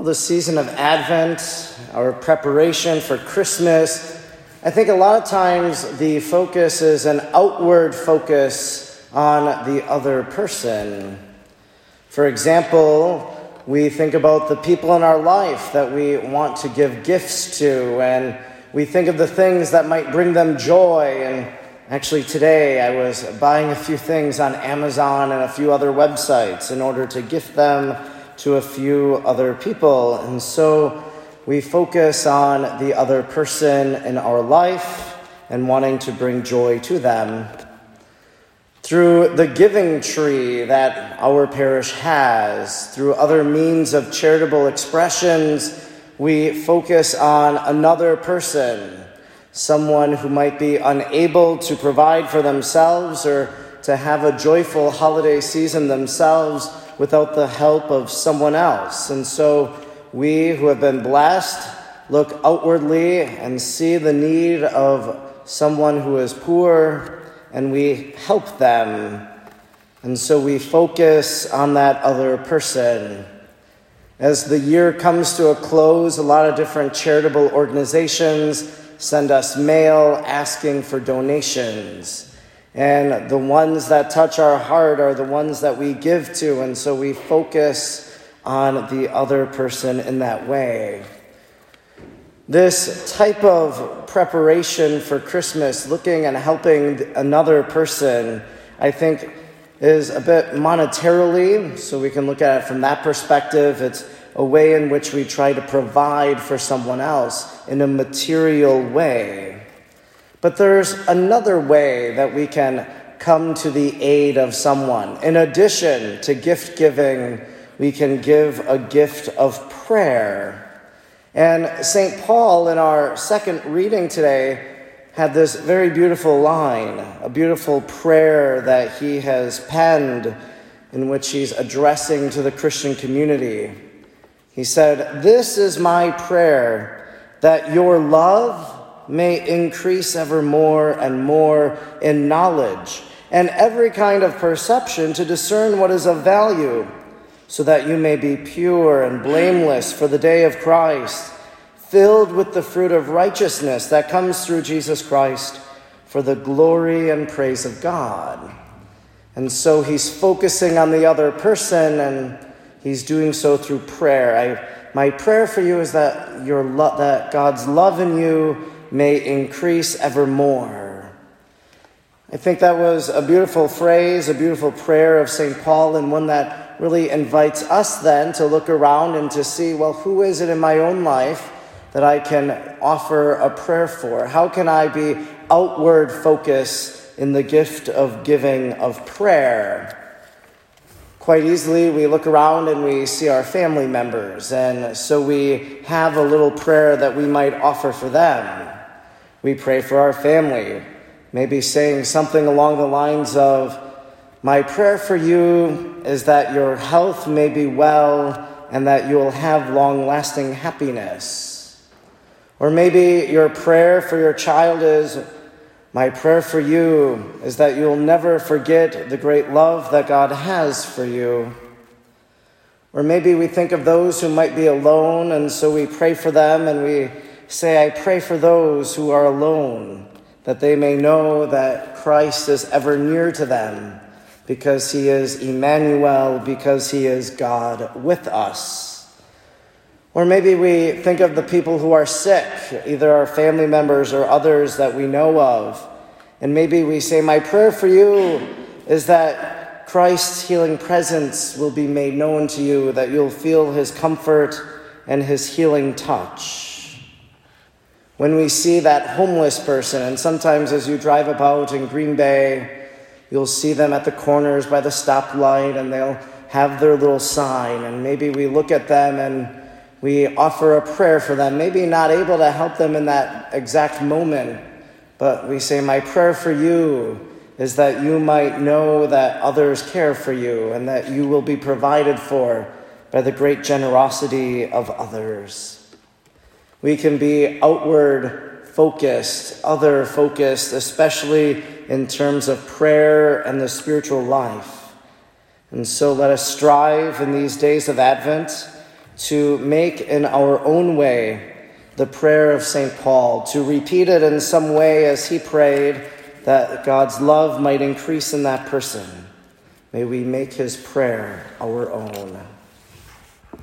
Well, the season of Advent, our preparation for Christmas, I think a lot of times the focus is an outward focus on the other person. For example, we think about the people in our life that we want to give gifts to, and we think of the things that might bring them joy. And actually, today I was buying a few things on Amazon and a few other websites in order to gift them to a few other people. And so we focus on the other person in our life and wanting to bring joy to them. Through the giving tree that our parish has, through other means of charitable expressions, we focus on another person, someone who might be unable to provide for themselves or to have a joyful holiday season themselves without the help of someone else. And so we who have been blessed look outwardly and see the need of someone who is poor and we help them. And so we focus on that other person. As the year comes to a close, a lot of different charitable organizations send us mail asking for donations. And the ones that touch our heart are the ones that we give to, and so we focus on the other person in that way. This type of preparation for Christmas, looking and helping another person, I think is a bit monetarily, so we can look at it from that perspective. It's a way in which we try to provide for someone else in a material way. But there's another way that we can come to the aid of someone. In addition to gift giving, we can give a gift of prayer. And St. Paul, in our second reading today, had this very beautiful line, a beautiful prayer that he has penned in which he's addressing to the Christian community. He said, This is my prayer, that your love may increase ever more and more in knowledge and every kind of perception to discern what is of value, so that you may be pure and blameless for the day of Christ, filled with the fruit of righteousness that comes through Jesus Christ for the glory and praise of God. And so he's focusing on the other person and he's doing so through prayer. I, my prayer for you is that, your lo- that God's love in you may increase evermore. I think that was a beautiful phrase, a beautiful prayer of St. Paul, and one that really invites us then to look around and to see well, who is it in my own life that I can offer a prayer for? How can I be outward focused in the gift of giving of prayer? Quite easily, we look around and we see our family members, and so we have a little prayer that we might offer for them. We pray for our family, maybe saying something along the lines of, My prayer for you is that your health may be well and that you will have long lasting happiness. Or maybe your prayer for your child is, My prayer for you is that you'll never forget the great love that God has for you. Or maybe we think of those who might be alone, and so we pray for them and we say, I pray for those who are alone, that they may know that Christ is ever near to them, because he is Emmanuel, because he is God with us. Or maybe we think of the people who are sick, either our family members or others that we know of. And maybe we say, My prayer for you is that Christ's healing presence will be made known to you, that you'll feel his comfort and his healing touch when we see that homeless person, and sometimes as you drive about in Green Bay, you'll see them at the corners by the stoplight and they'll have their little sign, and maybe we look at them and we offer a prayer for them, maybe not able to help them in that exact moment, but we say, My prayer for you is that you might know that others care for you and that you will be provided for by the great generosity of others. We can be outward focused, other focused, especially in terms of prayer and the spiritual life. And so let us strive in these days of Advent to make in our own way the prayer of St. Paul, to repeat it in some way as he prayed that God's love might increase in that person. May we make his prayer our own.